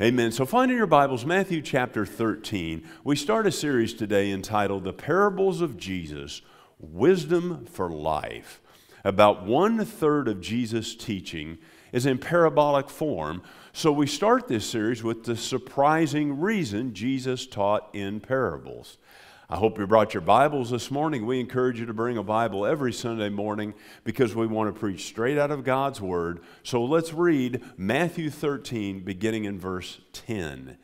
Amen. So, find in your Bibles, Matthew chapter 13, we start a series today entitled The Parables of Jesus Wisdom for Life. About one third of Jesus' teaching is in parabolic form. So, we start this series with the surprising reason Jesus taught in parables. I hope you brought your Bibles this morning. We encourage you to bring a Bible every Sunday morning because we want to preach straight out of God's Word. So let's read Matthew 13, beginning in verse 10.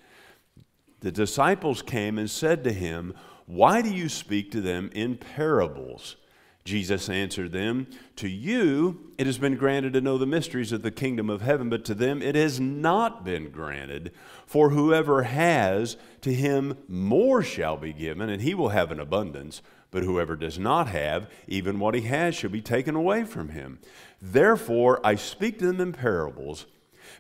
The disciples came and said to him, Why do you speak to them in parables? Jesus answered them, To you it has been granted to know the mysteries of the kingdom of heaven, but to them it has not been granted. For whoever has, to him more shall be given, and he will have an abundance. But whoever does not have, even what he has shall be taken away from him. Therefore I speak to them in parables,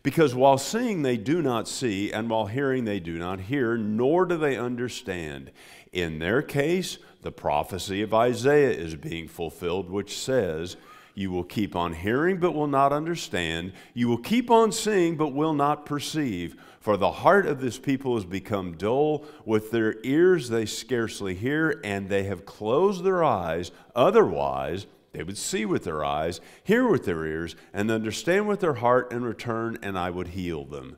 because while seeing they do not see, and while hearing they do not hear, nor do they understand. In their case, the prophecy of Isaiah is being fulfilled, which says, You will keep on hearing, but will not understand. You will keep on seeing, but will not perceive. For the heart of this people has become dull. With their ears they scarcely hear, and they have closed their eyes. Otherwise, they would see with their eyes, hear with their ears, and understand with their heart, and return, and I would heal them.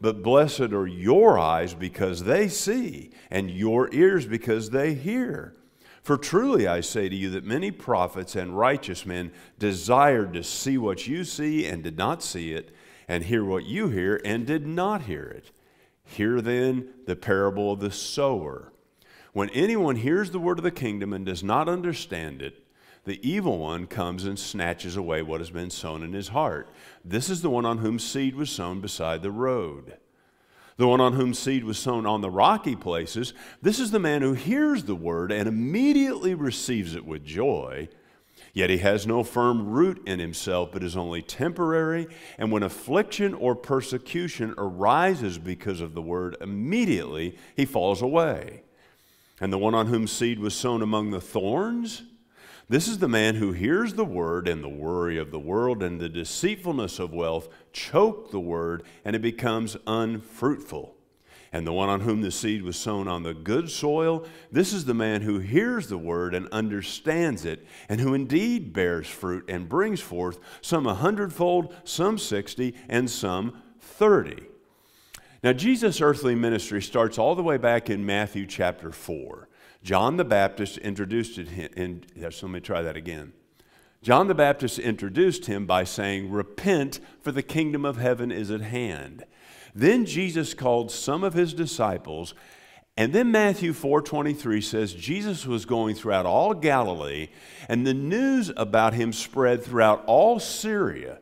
But blessed are your eyes because they see, and your ears because they hear. For truly I say to you that many prophets and righteous men desired to see what you see and did not see it, and hear what you hear and did not hear it. Hear then the parable of the sower. When anyone hears the word of the kingdom and does not understand it, the evil one comes and snatches away what has been sown in his heart. This is the one on whom seed was sown beside the road. The one on whom seed was sown on the rocky places, this is the man who hears the word and immediately receives it with joy. Yet he has no firm root in himself, but is only temporary. And when affliction or persecution arises because of the word, immediately he falls away. And the one on whom seed was sown among the thorns, this is the man who hears the word, and the worry of the world and the deceitfulness of wealth choke the word, and it becomes unfruitful. And the one on whom the seed was sown on the good soil, this is the man who hears the word and understands it, and who indeed bears fruit and brings forth some a hundredfold, some sixty, and some thirty. Now, Jesus' earthly ministry starts all the way back in Matthew chapter 4. John the Baptist introduced him, yes, let me try that again. John the Baptist introduced him by saying, Repent, for the kingdom of heaven is at hand. Then Jesus called some of his disciples, and then Matthew 4:23 says Jesus was going throughout all Galilee, and the news about him spread throughout all Syria,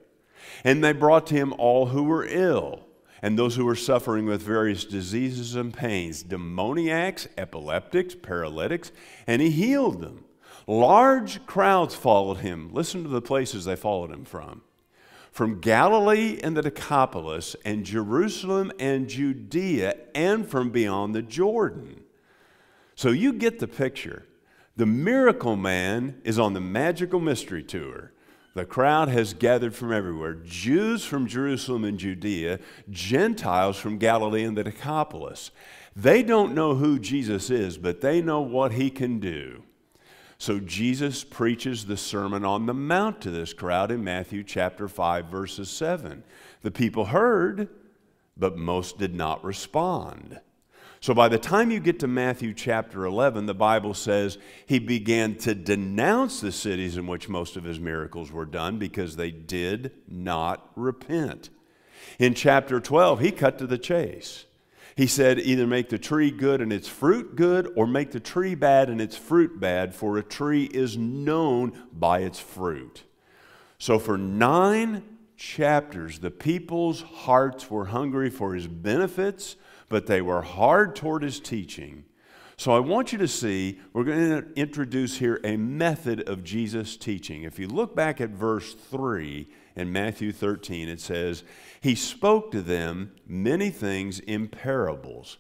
and they brought to him all who were ill and those who were suffering with various diseases and pains, demoniacs, epileptics, paralytics, and he healed them. Large crowds followed him. Listen to the places they followed him from. From Galilee and the Decapolis, and Jerusalem and Judea, and from beyond the Jordan. So you get the picture. The miracle man is on the magical mystery tour. The crowd has gathered from everywhere Jews from Jerusalem and Judea, Gentiles from Galilee and the Decapolis. They don't know who Jesus is, but they know what he can do. So Jesus preaches the Sermon on the Mount to this crowd in Matthew chapter 5, verses 7. The people heard, but most did not respond. So by the time you get to Matthew chapter 11, the Bible says he began to denounce the cities in which most of his miracles were done because they did not repent. In chapter 12, he cut to the chase. He said, either make the tree good and its fruit good, or make the tree bad and its fruit bad, for a tree is known by its fruit. So for nine chapters, the people's hearts were hungry for his benefits but they were hard toward his teaching. So I want you to see, we're going to introduce here a method of Jesus' teaching. If you look back at verse 3 in Matthew 13, it says, He spoke to them many things in parables.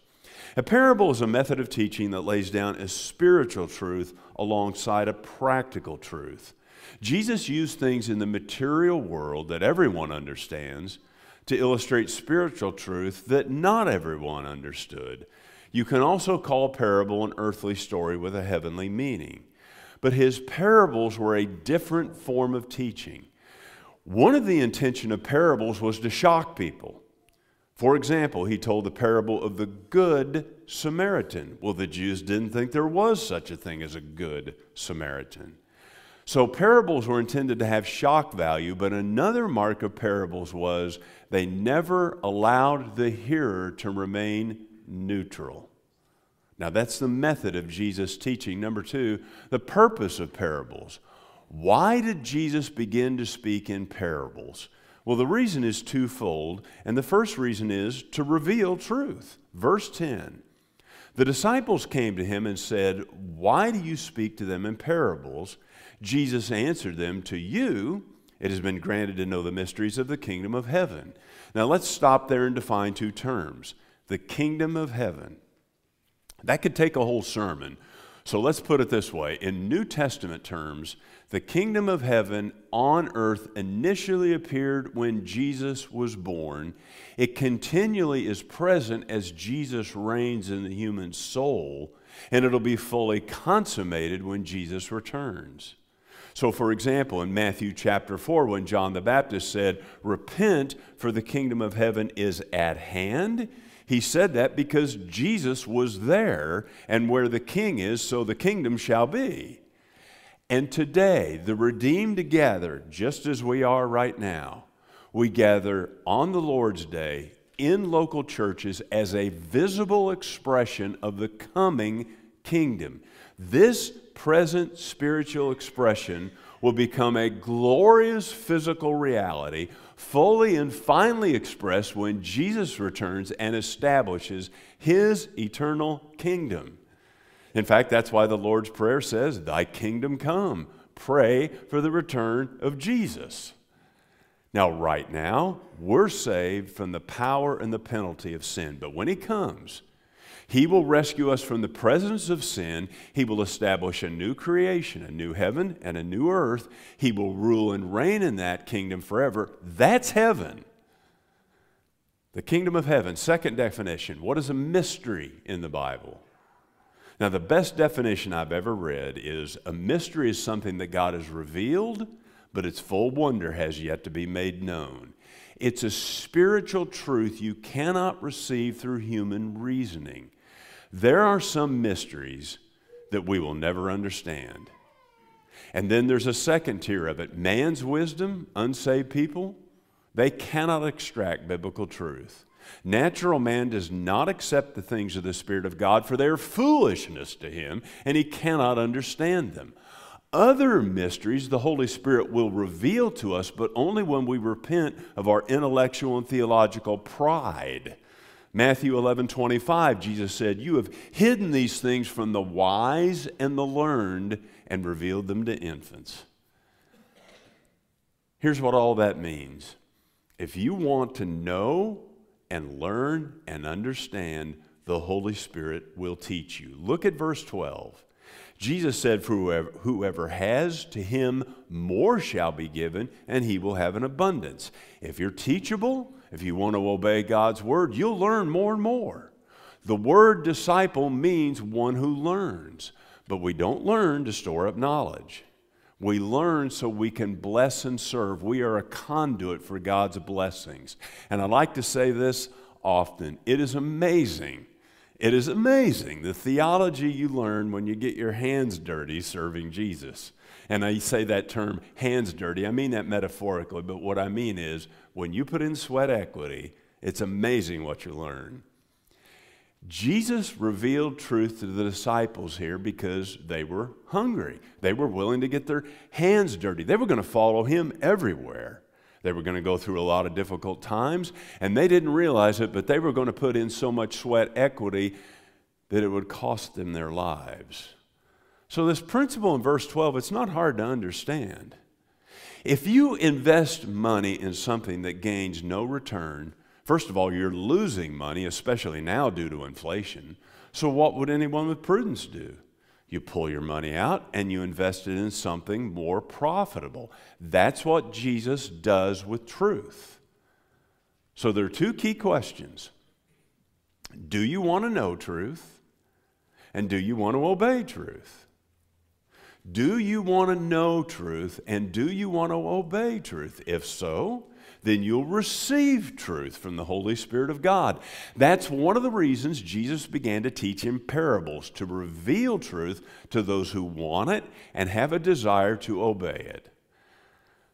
A parable is a method of teaching that lays down a spiritual truth alongside a practical truth. Jesus used things in the material world that everyone understands to illustrate spiritual truth that not everyone understood. You can also call a parable an earthly story with a heavenly meaning. But his parables were a different form of teaching. One of the intention of parables was to shock people. For example, he told the parable of the good Samaritan. Well, the Jews didn't think there was such a thing as a good Samaritan. So parables were intended to have shock value, but another mark of parables was they never allowed the hearer to remain neutral. Now, that's the method of Jesus' teaching. Number two, the purpose of parables. Why did Jesus begin to speak in parables? Well, the reason is twofold, and the first reason is to reveal truth. Verse 10 The disciples came to him and said, Why do you speak to them in parables? Jesus answered them, To you it has been granted to know the mysteries of the kingdom of heaven. Now let's stop there and define two terms the kingdom of heaven. That could take a whole sermon. So let's put it this way in New Testament terms, the kingdom of heaven on earth initially appeared when Jesus was born. It continually is present as Jesus reigns in the human soul, and it'll be fully consummated when Jesus returns. So, for example, in Matthew chapter 4, when John the Baptist said, Repent, for the kingdom of heaven is at hand, he said that because Jesus was there, and where the king is, so the kingdom shall be. And today, the redeemed gather just as we are right now. We gather on the Lord's Day in local churches as a visible expression of the coming kingdom. This present spiritual expression will become a glorious physical reality, fully and finally expressed when Jesus returns and establishes his eternal kingdom. In fact, that's why the Lord's Prayer says, Thy kingdom come. Pray for the return of Jesus. Now, right now, we're saved from the power and the penalty of sin. But when He comes, he will rescue us from the presence of sin. He will establish a new creation, a new heaven, and a new earth. He will rule and reign in that kingdom forever. That's heaven. The kingdom of heaven, second definition. What is a mystery in the Bible? Now, the best definition I've ever read is a mystery is something that God has revealed, but its full wonder has yet to be made known. It's a spiritual truth you cannot receive through human reasoning. There are some mysteries that we will never understand. And then there's a second tier of it man's wisdom, unsaved people, they cannot extract biblical truth. Natural man does not accept the things of the Spirit of God, for they are foolishness to him, and he cannot understand them. Other mysteries the Holy Spirit will reveal to us, but only when we repent of our intellectual and theological pride. Matthew 11 25, Jesus said, You have hidden these things from the wise and the learned and revealed them to infants. Here's what all that means if you want to know and learn and understand, the Holy Spirit will teach you. Look at verse 12. Jesus said, For whoever, whoever, has, to him more shall be given, and he will have an abundance. If you're teachable, if you want to obey God's word, you'll learn more and more. The word disciple means one who learns, but we don't learn to store up knowledge. We learn so we can bless and serve. We are a conduit for God's blessings. And I like to say this often it is amazing. It is amazing the theology you learn when you get your hands dirty serving Jesus. And I say that term, hands dirty. I mean that metaphorically, but what I mean is when you put in sweat equity, it's amazing what you learn. Jesus revealed truth to the disciples here because they were hungry. They were willing to get their hands dirty. They were going to follow him everywhere. They were going to go through a lot of difficult times, and they didn't realize it, but they were going to put in so much sweat equity that it would cost them their lives. So, this principle in verse 12, it's not hard to understand. If you invest money in something that gains no return, first of all, you're losing money, especially now due to inflation. So, what would anyone with prudence do? You pull your money out and you invest it in something more profitable. That's what Jesus does with truth. So there are two key questions Do you want to know truth? And do you want to obey truth? Do you want to know truth? And do you want to obey truth? If so, then you'll receive truth from the Holy Spirit of God. That's one of the reasons Jesus began to teach in parables, to reveal truth to those who want it and have a desire to obey it.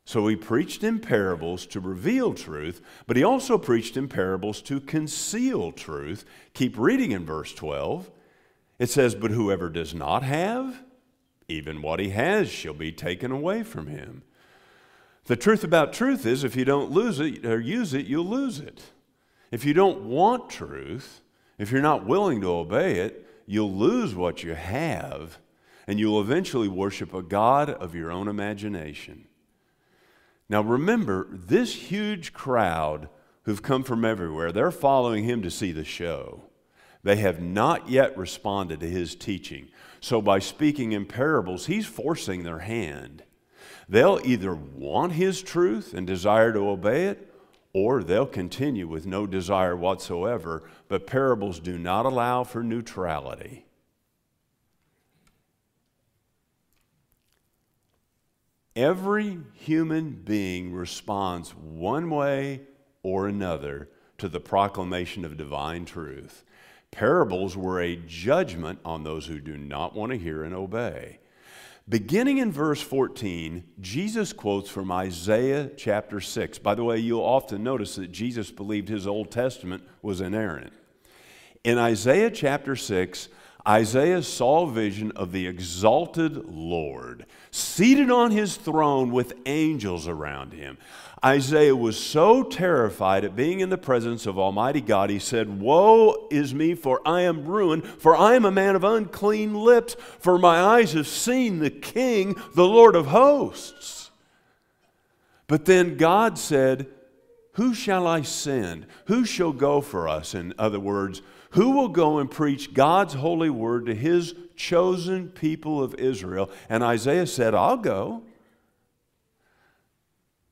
So he preached in parables to reveal truth, but he also preached in parables to conceal truth. Keep reading in verse 12. It says, But whoever does not have, even what he has shall be taken away from him. The truth about truth is if you don't lose it or use it, you'll lose it. If you don't want truth, if you're not willing to obey it, you'll lose what you have, and you'll eventually worship a God of your own imagination. Now remember, this huge crowd who've come from everywhere, they're following him to see the show. They have not yet responded to his teaching. So by speaking in parables, he's forcing their hand. They'll either want his truth and desire to obey it, or they'll continue with no desire whatsoever. But parables do not allow for neutrality. Every human being responds one way or another to the proclamation of divine truth. Parables were a judgment on those who do not want to hear and obey. Beginning in verse 14, Jesus quotes from Isaiah chapter 6. By the way, you'll often notice that Jesus believed his Old Testament was inerrant. In Isaiah chapter 6, Isaiah saw a vision of the exalted Lord seated on his throne with angels around him. Isaiah was so terrified at being in the presence of Almighty God, he said, Woe is me, for I am ruined, for I am a man of unclean lips, for my eyes have seen the King, the Lord of hosts. But then God said, Who shall I send? Who shall go for us? In other words, who will go and preach God's holy word to his chosen people of Israel? And Isaiah said, I'll go.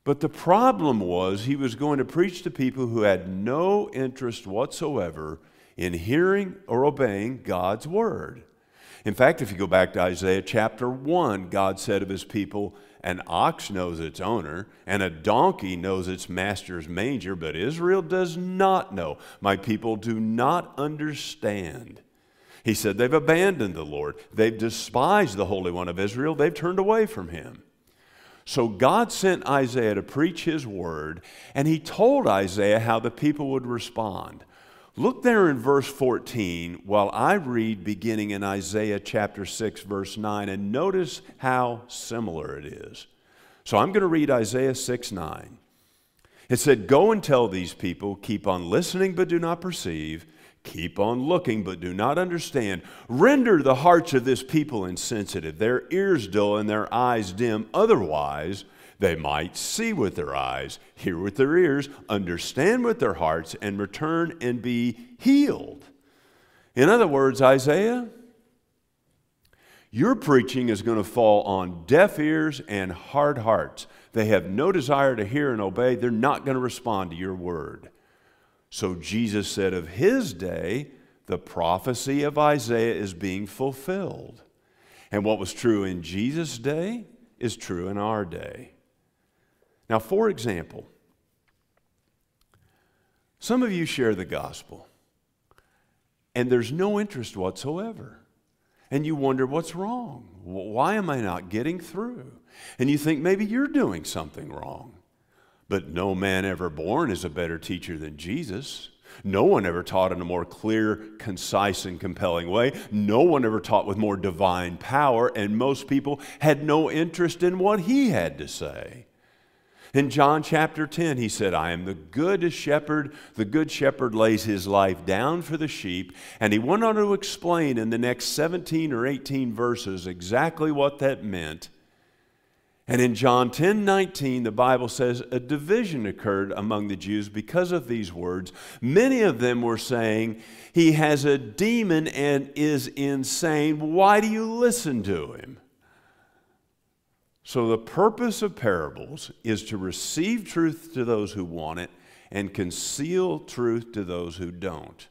But the problem was he was going to preach to people who had no interest whatsoever in hearing or obeying God's word. In fact, if you go back to Isaiah chapter 1, God said of his people, An ox knows its owner, and a donkey knows its master's manger, but Israel does not know. My people do not understand. He said, They've abandoned the Lord. They've despised the Holy One of Israel. They've turned away from him. So God sent Isaiah to preach his word, and he told Isaiah how the people would respond. Look there in verse 14 while I read beginning in Isaiah chapter 6, verse 9, and notice how similar it is. So I'm going to read Isaiah 6 9. It said, Go and tell these people, keep on listening but do not perceive, keep on looking but do not understand. Render the hearts of this people insensitive, their ears dull and their eyes dim. Otherwise, they might see with their eyes, hear with their ears, understand with their hearts, and return and be healed. In other words, Isaiah, your preaching is going to fall on deaf ears and hard hearts. They have no desire to hear and obey. They're not going to respond to your word. So Jesus said of his day, the prophecy of Isaiah is being fulfilled. And what was true in Jesus' day is true in our day. Now, for example, some of you share the gospel and there's no interest whatsoever. And you wonder what's wrong. Why am I not getting through? And you think maybe you're doing something wrong. But no man ever born is a better teacher than Jesus. No one ever taught in a more clear, concise, and compelling way. No one ever taught with more divine power, and most people had no interest in what he had to say. In John chapter 10, he said, I am the good shepherd. The good shepherd lays his life down for the sheep. And he went on to explain in the next 17 or 18 verses exactly what that meant. And in John 10 19, the Bible says a division occurred among the Jews because of these words. Many of them were saying, He has a demon and is insane. Why do you listen to him? So, the purpose of parables is to receive truth to those who want it and conceal truth to those who don't.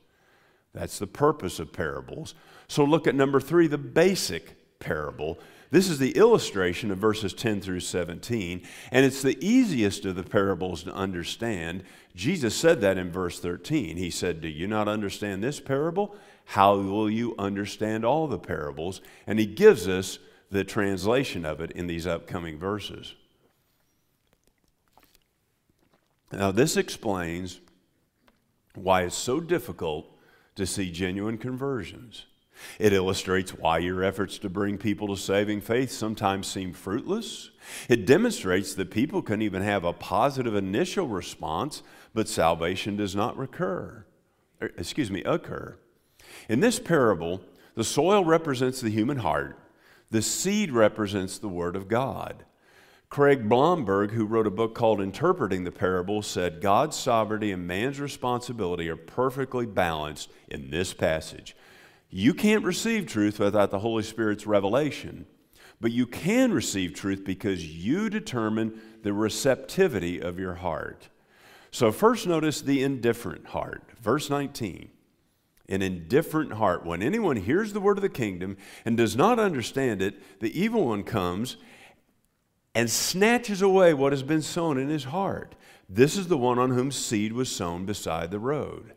That's the purpose of parables. So look at number three, the basic parable. This is the illustration of verses 10 through 17, and it's the easiest of the parables to understand. Jesus said that in verse 13. He said, Do you not understand this parable? How will you understand all the parables? And he gives us the translation of it in these upcoming verses. Now, this explains why it's so difficult to see genuine conversions. It illustrates why your efforts to bring people to saving faith sometimes seem fruitless. It demonstrates that people can even have a positive initial response, but salvation does not recur. Er, excuse me, occur. In this parable, the soil represents the human heart, the seed represents the Word of God. Craig Blomberg, who wrote a book called Interpreting the Parable, said God's sovereignty and man's responsibility are perfectly balanced in this passage. You can't receive truth without the Holy Spirit's revelation, but you can receive truth because you determine the receptivity of your heart. So, first notice the indifferent heart. Verse 19 An indifferent heart. When anyone hears the word of the kingdom and does not understand it, the evil one comes and snatches away what has been sown in his heart. This is the one on whom seed was sown beside the road.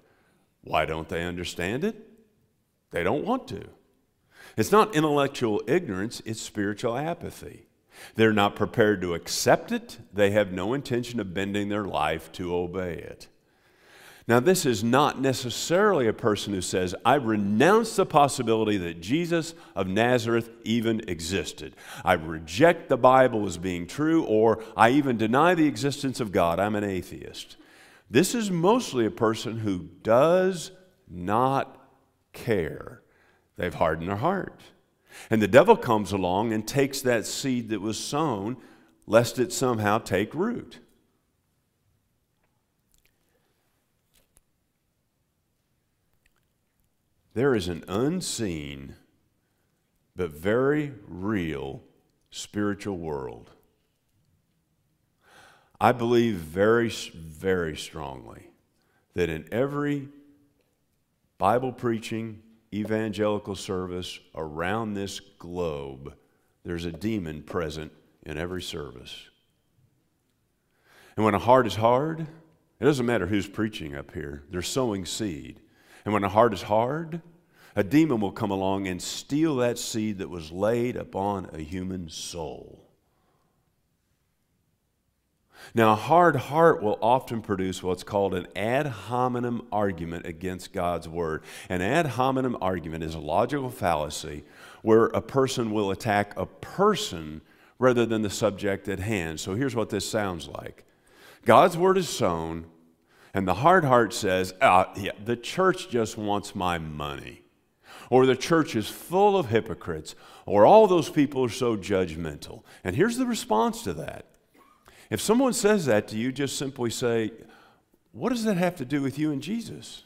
Why don't they understand it? They don't want to. It's not intellectual ignorance, it's spiritual apathy. They're not prepared to accept it, they have no intention of bending their life to obey it. Now, this is not necessarily a person who says, I renounce the possibility that Jesus of Nazareth even existed. I reject the Bible as being true, or I even deny the existence of God. I'm an atheist. This is mostly a person who does not care. They've hardened their heart. And the devil comes along and takes that seed that was sown, lest it somehow take root. There is an unseen but very real spiritual world. I believe very, very strongly that in every Bible preaching, evangelical service around this globe, there's a demon present in every service. And when a heart is hard, it doesn't matter who's preaching up here, they're sowing seed. And when a heart is hard, a demon will come along and steal that seed that was laid upon a human soul. Now, a hard heart will often produce what's called an ad hominem argument against God's word. An ad hominem argument is a logical fallacy where a person will attack a person rather than the subject at hand. So here's what this sounds like God's word is sown, and the hard heart says, ah, yeah, the church just wants my money. Or the church is full of hypocrites. Or all those people are so judgmental. And here's the response to that. If someone says that to you, just simply say, What does that have to do with you and Jesus?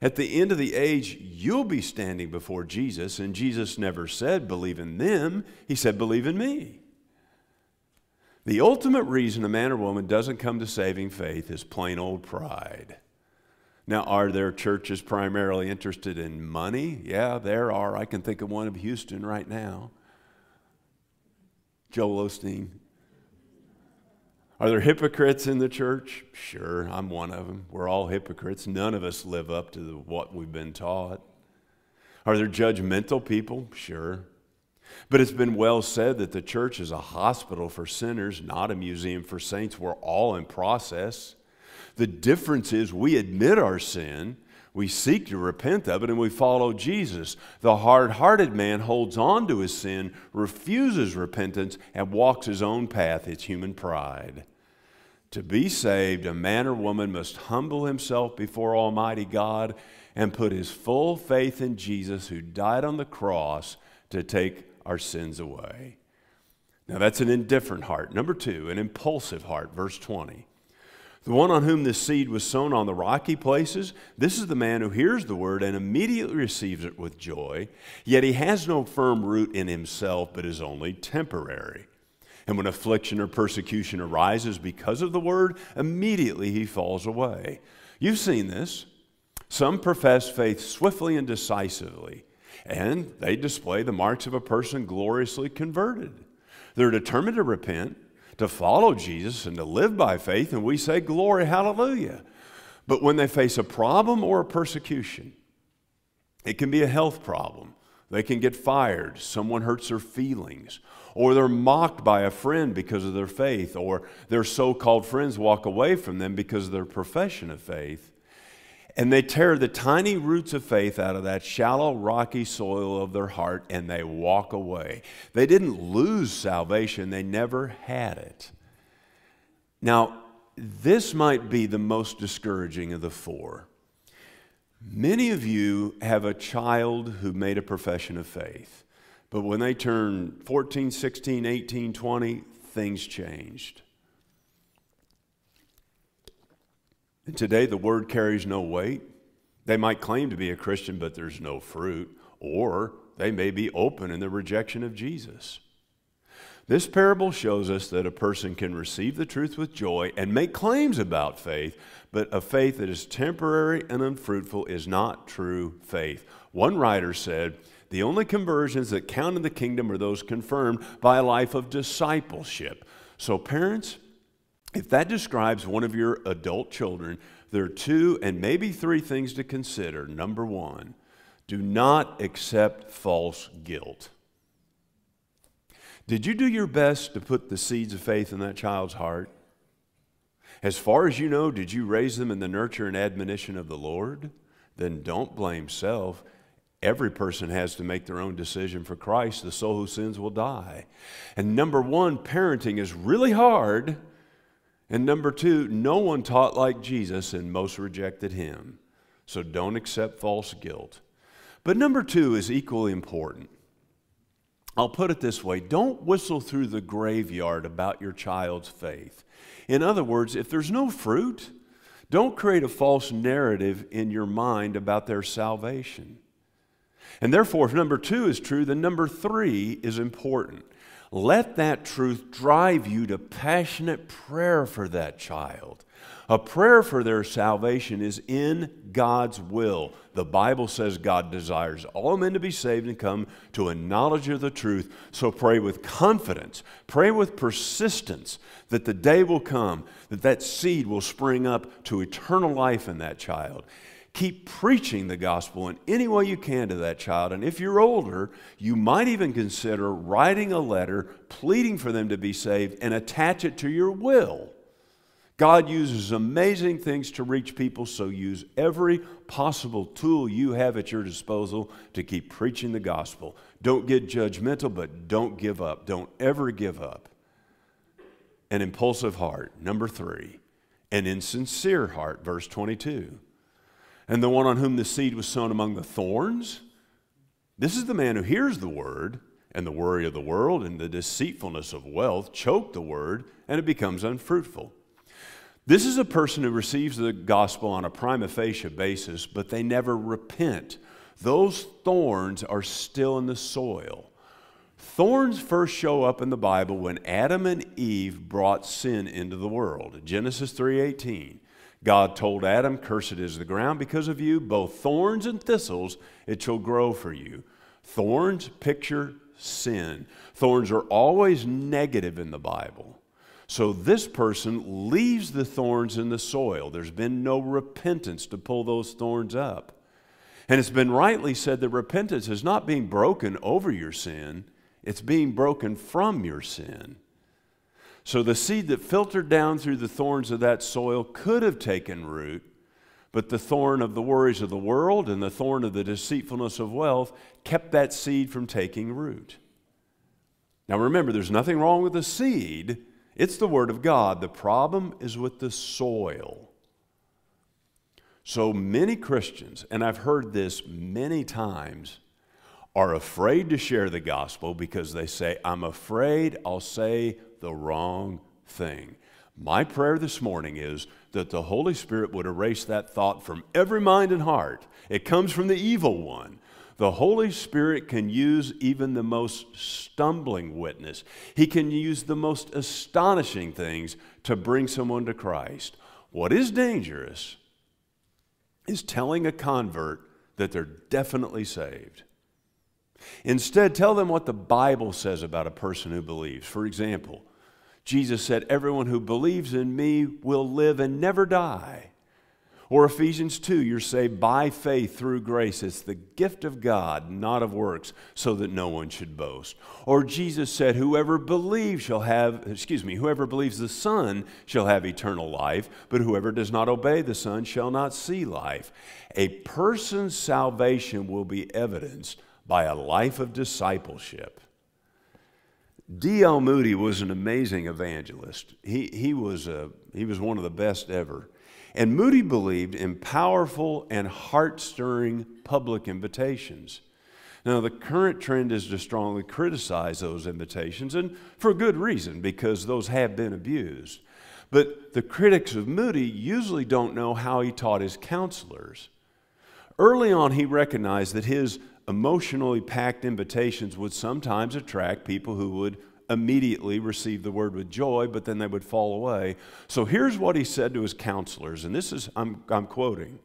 At the end of the age, you'll be standing before Jesus, and Jesus never said, Believe in them. He said, Believe in me. The ultimate reason a man or woman doesn't come to saving faith is plain old pride. Now, are there churches primarily interested in money? Yeah, there are. I can think of one of Houston right now. Joel Osteen. Are there hypocrites in the church? Sure, I'm one of them. We're all hypocrites. None of us live up to the, what we've been taught. Are there judgmental people? Sure. But it's been well said that the church is a hospital for sinners, not a museum for saints. We're all in process. The difference is we admit our sin, we seek to repent of it, and we follow Jesus. The hard hearted man holds on to his sin, refuses repentance, and walks his own path. It's human pride. To be saved, a man or woman must humble himself before Almighty God and put his full faith in Jesus, who died on the cross to take our sins away. Now, that's an indifferent heart. Number two, an impulsive heart, verse 20. The one on whom this seed was sown on the rocky places, this is the man who hears the word and immediately receives it with joy, yet he has no firm root in himself, but is only temporary. And when affliction or persecution arises because of the word, immediately he falls away. You've seen this. Some profess faith swiftly and decisively, and they display the marks of a person gloriously converted. They're determined to repent, to follow Jesus, and to live by faith, and we say, Glory, hallelujah. But when they face a problem or a persecution, it can be a health problem. They can get fired, someone hurts their feelings, or they're mocked by a friend because of their faith, or their so called friends walk away from them because of their profession of faith. And they tear the tiny roots of faith out of that shallow, rocky soil of their heart and they walk away. They didn't lose salvation, they never had it. Now, this might be the most discouraging of the four. Many of you have a child who made a profession of faith, but when they turn 14, 16, 18, 20, things changed. And today the word carries no weight. They might claim to be a Christian, but there's no fruit, or they may be open in the rejection of Jesus. This parable shows us that a person can receive the truth with joy and make claims about faith, but a faith that is temporary and unfruitful is not true faith. One writer said, The only conversions that count in the kingdom are those confirmed by a life of discipleship. So, parents, if that describes one of your adult children, there are two and maybe three things to consider. Number one, do not accept false guilt. Did you do your best to put the seeds of faith in that child's heart? As far as you know, did you raise them in the nurture and admonition of the Lord? Then don't blame self. Every person has to make their own decision for Christ. The soul who sins will die. And number one, parenting is really hard and number two, no one taught like Jesus, and most rejected him. So don't accept false guilt. But number two is equally important. I'll put it this way don't whistle through the graveyard about your child's faith. In other words, if there's no fruit, don't create a false narrative in your mind about their salvation. And therefore, if number two is true, then number three is important. Let that truth drive you to passionate prayer for that child. A prayer for their salvation is in God's will. The Bible says God desires all men to be saved and come to a knowledge of the truth. So pray with confidence, pray with persistence that the day will come that that seed will spring up to eternal life in that child. Keep preaching the gospel in any way you can to that child. And if you're older, you might even consider writing a letter pleading for them to be saved and attach it to your will. God uses amazing things to reach people, so use every possible tool you have at your disposal to keep preaching the gospel. Don't get judgmental, but don't give up. Don't ever give up. An impulsive heart, number three. An insincere heart, verse 22 and the one on whom the seed was sown among the thorns. This is the man who hears the word, and the worry of the world and the deceitfulness of wealth choke the word, and it becomes unfruitful. This is a person who receives the gospel on a prima facie basis, but they never repent. Those thorns are still in the soil. Thorns first show up in the Bible when Adam and Eve brought sin into the world. Genesis 3:18. God told Adam, Cursed is the ground because of you, both thorns and thistles it shall grow for you. Thorns picture sin. Thorns are always negative in the Bible. So this person leaves the thorns in the soil. There's been no repentance to pull those thorns up. And it's been rightly said that repentance is not being broken over your sin, it's being broken from your sin. So the seed that filtered down through the thorns of that soil could have taken root, but the thorn of the worries of the world and the thorn of the deceitfulness of wealth kept that seed from taking root. Now remember, there's nothing wrong with the seed, it's the Word of God. The problem is with the soil. So many Christians, and I've heard this many times, are afraid to share the gospel because they say, I'm afraid I'll say the wrong thing. My prayer this morning is that the Holy Spirit would erase that thought from every mind and heart. It comes from the evil one. The Holy Spirit can use even the most stumbling witness. He can use the most astonishing things to bring someone to Christ. What is dangerous is telling a convert that they're definitely saved. Instead, tell them what the Bible says about a person who believes. For example, Jesus said, Everyone who believes in me will live and never die. Or Ephesians 2, you're saved by faith through grace. It's the gift of God, not of works, so that no one should boast. Or Jesus said, Whoever believes shall have, excuse me, whoever believes the Son shall have eternal life, but whoever does not obey the Son shall not see life. A person's salvation will be evidenced by a life of discipleship. D.L. Moody was an amazing evangelist. He, he, was a, he was one of the best ever. And Moody believed in powerful and heart stirring public invitations. Now, the current trend is to strongly criticize those invitations, and for good reason, because those have been abused. But the critics of Moody usually don't know how he taught his counselors. Early on, he recognized that his emotionally packed invitations would sometimes attract people who would immediately receive the word with joy, but then they would fall away. So here's what he said to his counselors, and this is, I'm, I'm quoting.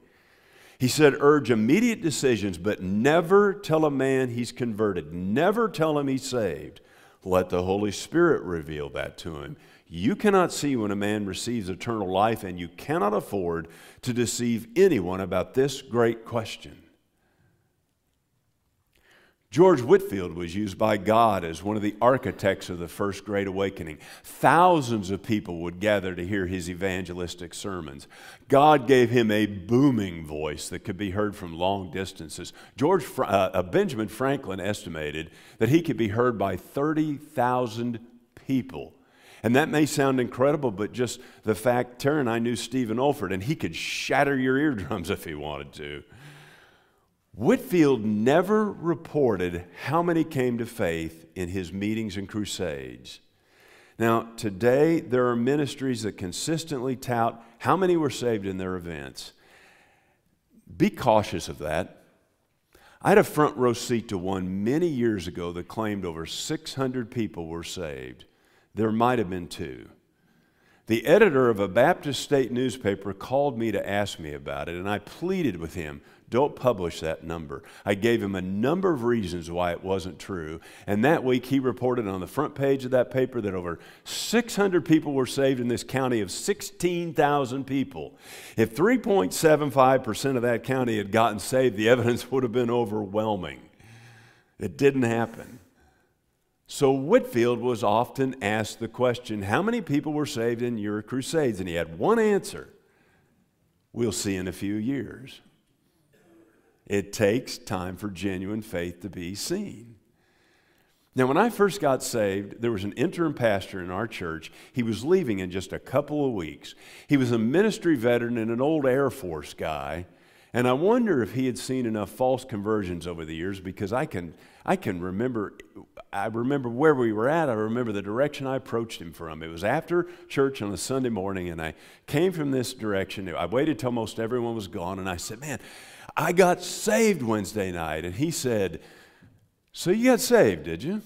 He said, Urge immediate decisions, but never tell a man he's converted. Never tell him he's saved. Let the Holy Spirit reveal that to him. You cannot see when a man receives eternal life, and you cannot afford to deceive anyone about this great question. George Whitefield was used by God as one of the architects of the First Great Awakening. Thousands of people would gather to hear his evangelistic sermons. God gave him a booming voice that could be heard from long distances. George uh, uh, Benjamin Franklin estimated that he could be heard by 30,000 people. And that may sound incredible, but just the fact, Tara and I knew Stephen Olford, and he could shatter your eardrums if he wanted to. Whitefield never reported how many came to faith in his meetings and crusades. Now, today, there are ministries that consistently tout how many were saved in their events. Be cautious of that. I had a front row seat to one many years ago that claimed over 600 people were saved. There might have been two. The editor of a Baptist state newspaper called me to ask me about it, and I pleaded with him don't publish that number. I gave him a number of reasons why it wasn't true. And that week, he reported on the front page of that paper that over 600 people were saved in this county of 16,000 people. If 3.75% of that county had gotten saved, the evidence would have been overwhelming. It didn't happen. So Whitefield was often asked the question, How many people were saved in your crusades? And he had one answer We'll see in a few years. It takes time for genuine faith to be seen. Now, when I first got saved, there was an interim pastor in our church. He was leaving in just a couple of weeks. He was a ministry veteran and an old Air Force guy. And I wonder if he had seen enough false conversions over the years because I can, I can remember, I remember where we were at. I remember the direction I approached him from. It was after church on a Sunday morning, and I came from this direction. I waited till most everyone was gone, and I said, Man, I got saved Wednesday night. And he said, So you got saved, did you?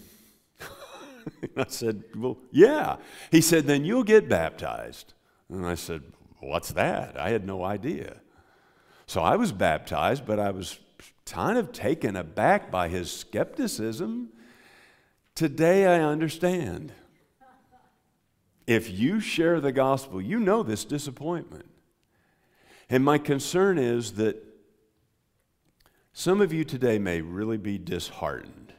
I said, Well, yeah. He said, Then you'll get baptized. And I said, What's that? I had no idea. So I was baptized, but I was kind of taken aback by his skepticism. Today I understand. If you share the gospel, you know this disappointment. And my concern is that some of you today may really be disheartened.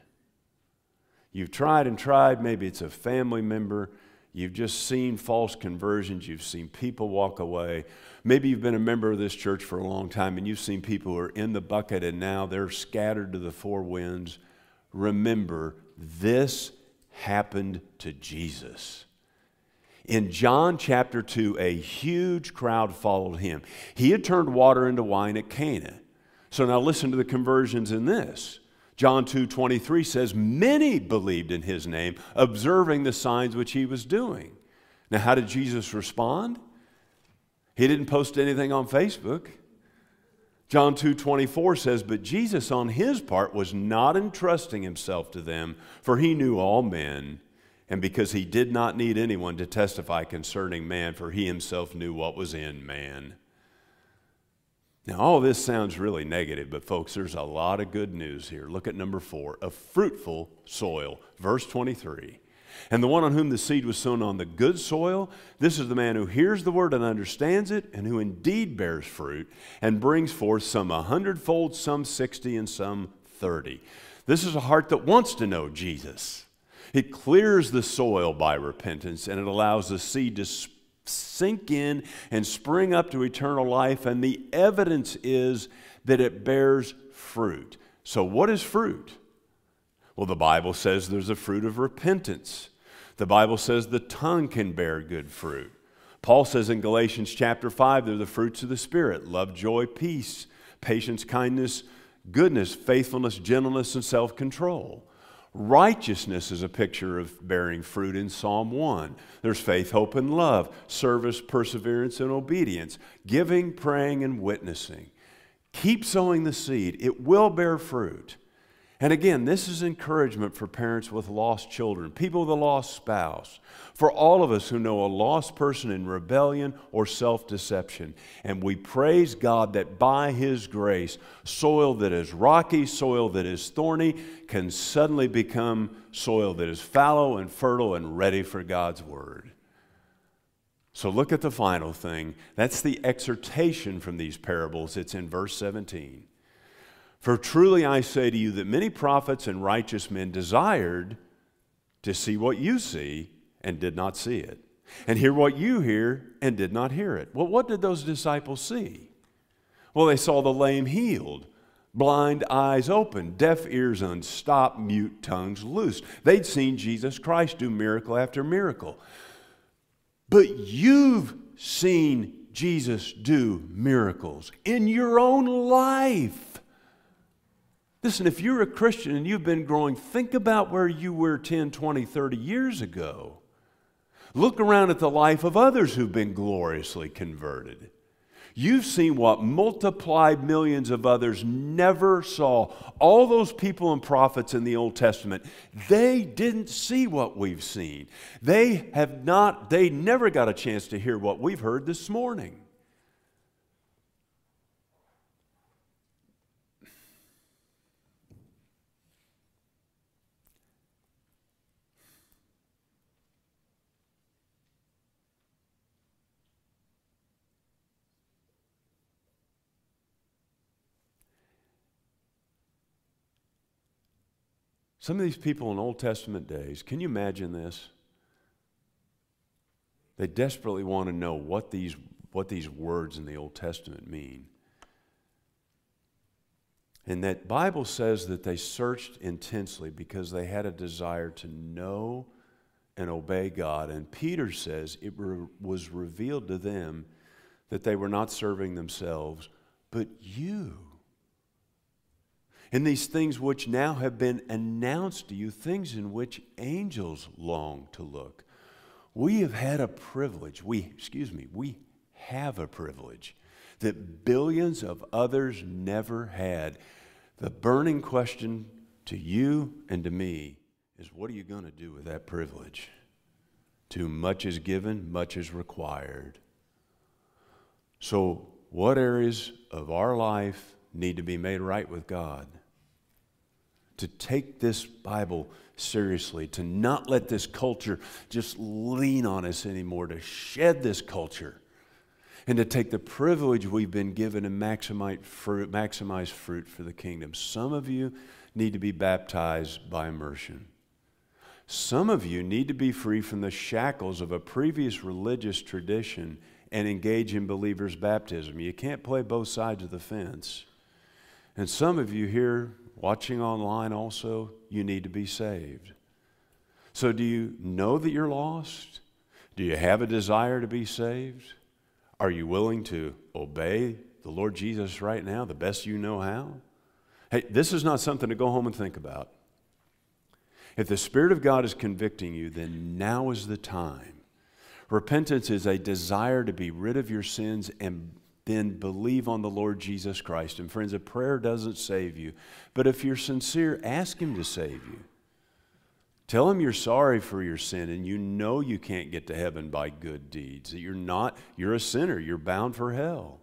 You've tried and tried, maybe it's a family member. You've just seen false conversions. You've seen people walk away. Maybe you've been a member of this church for a long time and you've seen people who are in the bucket and now they're scattered to the four winds. Remember, this happened to Jesus. In John chapter 2, a huge crowd followed him. He had turned water into wine at Cana. So now listen to the conversions in this. John 2 23 says, Many believed in his name, observing the signs which he was doing. Now, how did Jesus respond? He didn't post anything on Facebook. John 2:24 says, "But Jesus on his part was not entrusting himself to them, for he knew all men, and because he did not need anyone to testify concerning man, for he himself knew what was in man." Now, all this sounds really negative, but folks, there's a lot of good news here. Look at number four a fruitful soil. Verse 23. And the one on whom the seed was sown on the good soil, this is the man who hears the word and understands it, and who indeed bears fruit and brings forth some a hundredfold, some sixty, and some thirty. This is a heart that wants to know Jesus. It clears the soil by repentance, and it allows the seed to sink in and spring up to eternal life, and the evidence is that it bears fruit. So, what is fruit? Well, the Bible says there's a fruit of repentance. The Bible says the tongue can bear good fruit. Paul says in Galatians chapter 5, they're the fruits of the Spirit love, joy, peace, patience, kindness, goodness, faithfulness, gentleness, and self control. Righteousness is a picture of bearing fruit in Psalm 1. There's faith, hope, and love, service, perseverance, and obedience, giving, praying, and witnessing. Keep sowing the seed, it will bear fruit. And again, this is encouragement for parents with lost children, people with a lost spouse, for all of us who know a lost person in rebellion or self deception. And we praise God that by His grace, soil that is rocky, soil that is thorny, can suddenly become soil that is fallow and fertile and ready for God's Word. So look at the final thing. That's the exhortation from these parables. It's in verse 17. For truly I say to you that many prophets and righteous men desired to see what you see and did not see it, and hear what you hear and did not hear it. Well, what did those disciples see? Well, they saw the lame healed, blind eyes open, deaf ears unstopped, mute tongues loosed. They'd seen Jesus Christ do miracle after miracle. But you've seen Jesus do miracles in your own life. Listen, if you're a Christian and you've been growing, think about where you were 10, 20, 30 years ago. Look around at the life of others who've been gloriously converted. You've seen what multiplied millions of others never saw. All those people and prophets in the Old Testament, they didn't see what we've seen. They have not, they never got a chance to hear what we've heard this morning. Some of these people in Old Testament days, can you imagine this? They desperately want to know what these, what these words in the Old Testament mean. And that Bible says that they searched intensely because they had a desire to know and obey God. And Peter says it re- was revealed to them that they were not serving themselves, but you and these things which now have been announced to you, things in which angels long to look. We have had a privilege, we, excuse me, we have a privilege that billions of others never had. The burning question to you and to me is what are you going to do with that privilege? Too much is given, much is required. So, what areas of our life need to be made right with God? To take this Bible seriously, to not let this culture just lean on us anymore, to shed this culture, and to take the privilege we've been given and maximize fruit, maximize fruit for the kingdom. Some of you need to be baptized by immersion. Some of you need to be free from the shackles of a previous religious tradition and engage in believers' baptism. You can't play both sides of the fence. And some of you here watching online also, you need to be saved. So, do you know that you're lost? Do you have a desire to be saved? Are you willing to obey the Lord Jesus right now the best you know how? Hey, this is not something to go home and think about. If the Spirit of God is convicting you, then now is the time. Repentance is a desire to be rid of your sins and then believe on the Lord Jesus Christ. And friends, a prayer doesn't save you, but if you're sincere, ask Him to save you. Tell him you're sorry for your sin and you know you can't get to heaven by good deeds, that you're not, you're a sinner, you're bound for hell.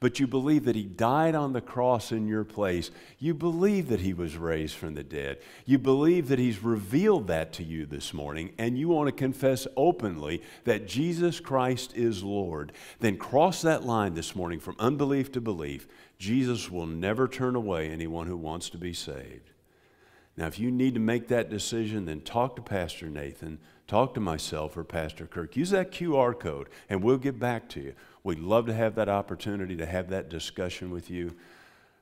But you believe that he died on the cross in your place. You believe that he was raised from the dead. You believe that he's revealed that to you this morning, and you want to confess openly that Jesus Christ is Lord. Then cross that line this morning from unbelief to belief. Jesus will never turn away anyone who wants to be saved. Now, if you need to make that decision, then talk to Pastor Nathan, talk to myself or Pastor Kirk. Use that QR code and we'll get back to you. We'd love to have that opportunity to have that discussion with you.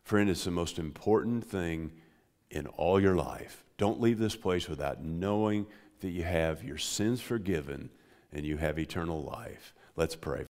Friend, it's the most important thing in all your life. Don't leave this place without knowing that you have your sins forgiven and you have eternal life. Let's pray.